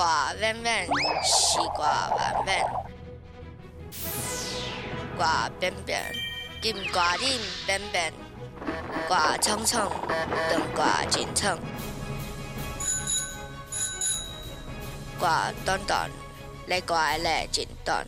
瓜弯弯，西瓜弯弯，瓜扁扁，金瓜顶扁扁，瓜长长，冬瓜金长，瓜短短，来瓜来真短。